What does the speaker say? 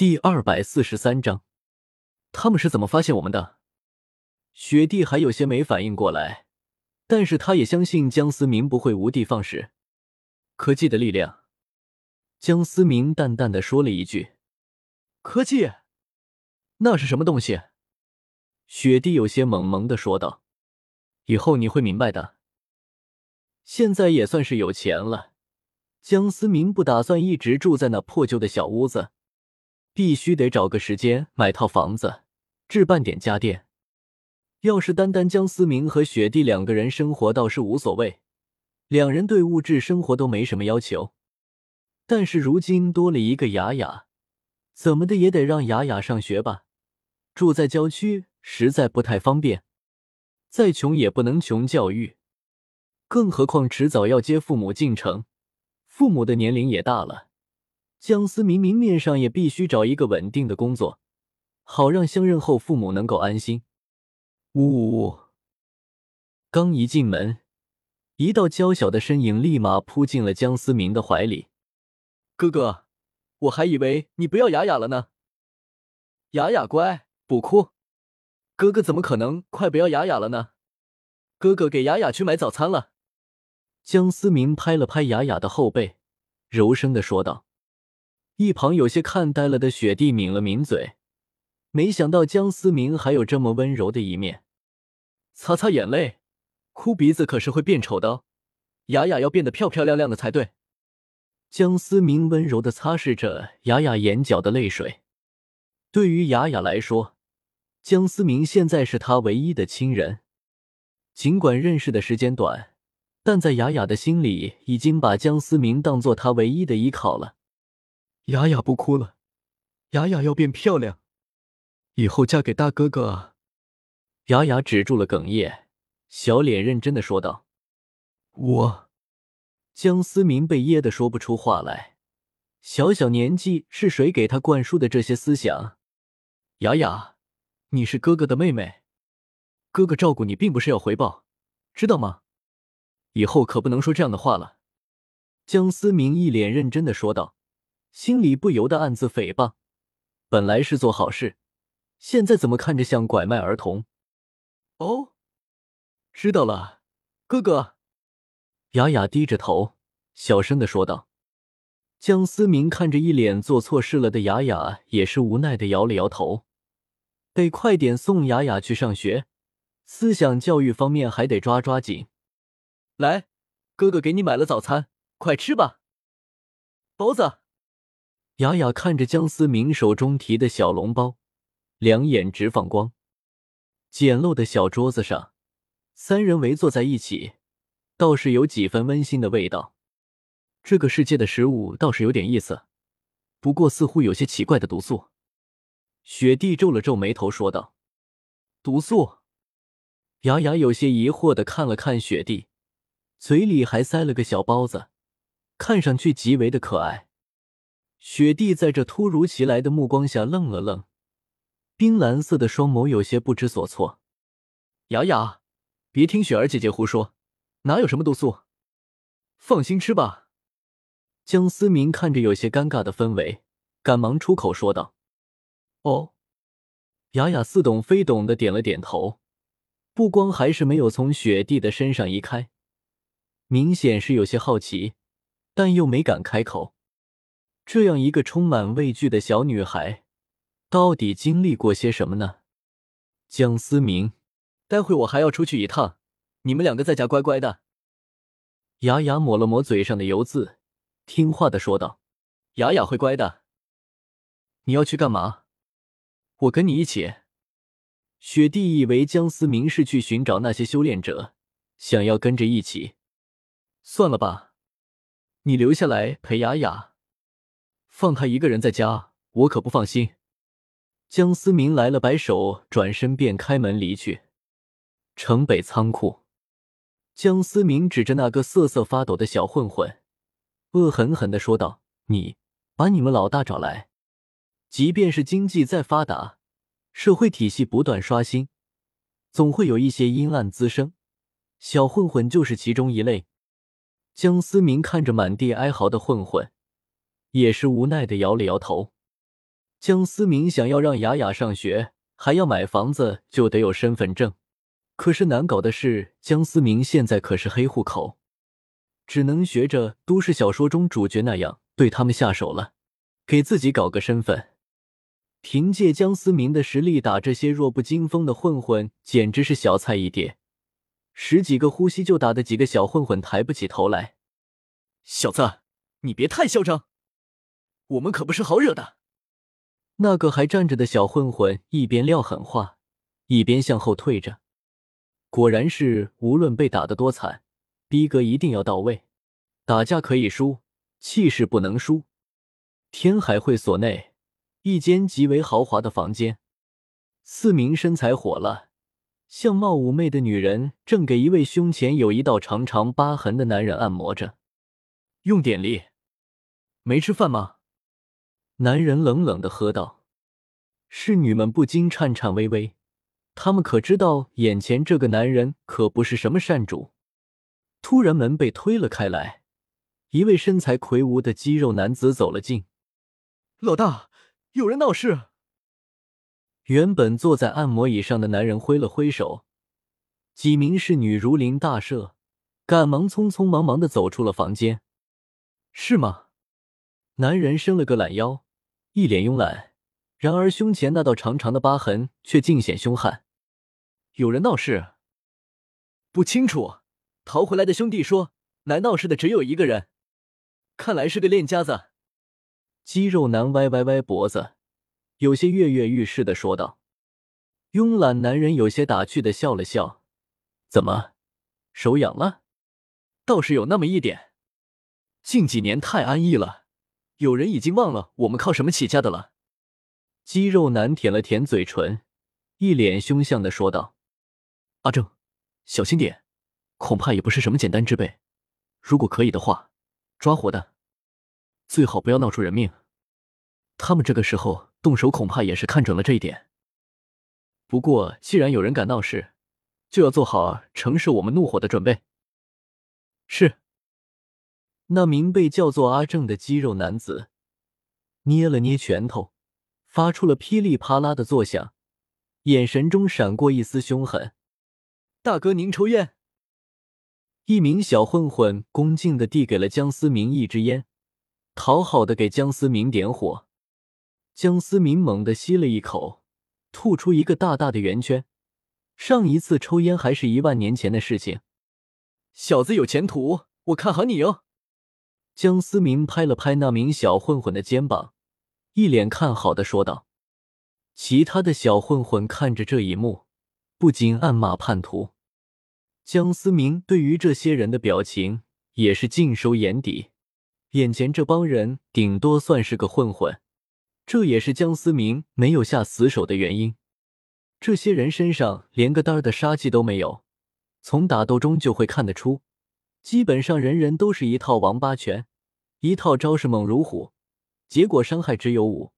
第二百四十三章，他们是怎么发现我们的？雪帝还有些没反应过来，但是他也相信江思明不会无的放矢。科技的力量，江思明淡淡的说了一句：“科技，那是什么东西？”雪帝有些懵懵的说道：“以后你会明白的。现在也算是有钱了，江思明不打算一直住在那破旧的小屋子。”必须得找个时间买套房子，置办点家电。要是单单江思明和雪弟两个人生活倒是无所谓，两人对物质生活都没什么要求。但是如今多了一个雅雅，怎么的也得让雅雅上学吧？住在郊区实在不太方便，再穷也不能穷教育。更何况迟早要接父母进城，父母的年龄也大了。江思明明面上也必须找一个稳定的工作，好让相认后父母能够安心。呜呜呜！刚一进门，一道娇小的身影立马扑进了江思明的怀里。哥哥，我还以为你不要雅雅了呢。雅雅乖，不哭。哥哥怎么可能快不要雅雅了呢？哥哥给雅雅去买早餐了。江思明拍了拍雅雅的后背，柔声的说道。一旁有些看呆了的雪地抿了抿嘴，没想到江思明还有这么温柔的一面。擦擦眼泪，哭鼻子可是会变丑的。雅雅要变得漂漂亮亮的才对。江思明温柔的擦拭着雅雅眼角的泪水。对于雅雅来说，江思明现在是他唯一的亲人。尽管认识的时间短，但在雅雅的心里，已经把江思明当做他唯一的依靠了。雅雅不哭了，雅雅要变漂亮，以后嫁给大哥哥啊！雅雅止住了哽咽，小脸认真的说道：“我……”江思明被噎得说不出话来。小小年纪，是谁给他灌输的这些思想？雅雅，你是哥哥的妹妹，哥哥照顾你并不是要回报，知道吗？以后可不能说这样的话了。”江思明一脸认真的说道。心里不由得暗自诽谤，本来是做好事，现在怎么看着像拐卖儿童？哦，知道了，哥哥。雅雅低着头，小声的说道。江思明看着一脸做错事了的雅雅，也是无奈的摇了摇头。得快点送雅雅去上学，思想教育方面还得抓抓紧。来，哥哥给你买了早餐，快吃吧。包子。雅雅看着江思明手中提的小笼包，两眼直放光。简陋的小桌子上，三人围坐在一起，倒是有几分温馨的味道。这个世界的食物倒是有点意思，不过似乎有些奇怪的毒素。雪帝皱了皱眉头说道：“毒素。”雅雅有些疑惑的看了看雪帝，嘴里还塞了个小包子，看上去极为的可爱。雪帝在这突如其来的目光下愣了愣，冰蓝色的双眸有些不知所措。雅雅，别听雪儿姐姐胡说，哪有什么毒素？放心吃吧。江思明看着有些尴尬的氛围，赶忙出口说道：“哦。”雅雅似懂非懂的点了点头，不光还是没有从雪帝的身上移开，明显是有些好奇，但又没敢开口。这样一个充满畏惧的小女孩，到底经历过些什么呢？江思明，待会我还要出去一趟，你们两个在家乖乖的。雅雅抹了抹嘴上的油渍，听话的说道：“雅雅会乖的。”你要去干嘛？我跟你一起。雪帝以为江思明是去寻找那些修炼者，想要跟着一起。算了吧，你留下来陪雅雅。放他一个人在家，我可不放心。江思明来了，摆手，转身便开门离去。城北仓库，江思明指着那个瑟瑟发抖的小混混，恶狠狠的说道：“你把你们老大找来。即便是经济再发达，社会体系不断刷新，总会有一些阴暗滋生。小混混就是其中一类。”江思明看着满地哀嚎的混混。也是无奈的摇了摇头。江思明想要让雅雅上学，还要买房子，就得有身份证。可是难搞的是，江思明现在可是黑户口，只能学着都市小说中主角那样对他们下手了，给自己搞个身份。凭借江思明的实力打这些弱不禁风的混混，简直是小菜一碟。十几个呼吸就打的几个小混混抬不起头来。小子，你别太嚣张，我们可不是好惹的。那个还站着的小混混一边撂狠话，一边向后退着。果然是，无论被打得多惨，逼格一定要到位。打架可以输，气势不能输。天海会所内，一间极为豪华的房间，四名身材火辣、相貌妩媚的女人正给一位胸前有一道长长疤痕的男人按摩着。用点力，没吃饭吗？男人冷冷的喝道。侍女们不禁颤颤巍巍。他们可知道，眼前这个男人可不是什么善主。突然，门被推了开来，一位身材魁梧的肌肉男子走了进。老大，有人闹事！原本坐在按摩椅上的男人挥了挥手，几名侍女如临大赦，赶忙匆匆忙忙的走出了房间。是吗？男人伸了个懒腰，一脸慵懒，然而胸前那道长长的疤痕却尽显凶悍。有人闹事，不清楚。逃回来的兄弟说，来闹事的只有一个人，看来是个练家子。肌肉男歪歪歪脖子，有些跃跃欲试的说道。慵懒男人有些打趣的笑了笑：“怎么，手痒了？倒是有那么一点。近几年太安逸了，有人已经忘了我们靠什么起家的了。”肌肉男舔了舔嘴唇，一脸凶相的说道。阿正，小心点，恐怕也不是什么简单之辈。如果可以的话，抓活的，最好不要闹出人命。他们这个时候动手，恐怕也是看准了这一点。不过，既然有人敢闹事，就要做好承受我们怒火的准备。是。那名被叫做阿正的肌肉男子捏了捏拳头，发出了噼里啪啦的作响，眼神中闪过一丝凶狠。大哥，您抽烟。一名小混混恭敬的递给了江思明一支烟，讨好的给江思明点火。江思明猛地吸了一口，吐出一个大大的圆圈。上一次抽烟还是一万年前的事情。小子有前途，我看好你哦。江思明拍了拍那名小混混的肩膀，一脸看好的说道。其他的小混混看着这一幕。不禁暗骂叛徒。江思明对于这些人的表情也是尽收眼底。眼前这帮人顶多算是个混混，这也是江思明没有下死手的原因。这些人身上连个单儿的杀气都没有，从打斗中就会看得出，基本上人人都是一套王八拳，一套招式猛如虎，结果伤害只有五。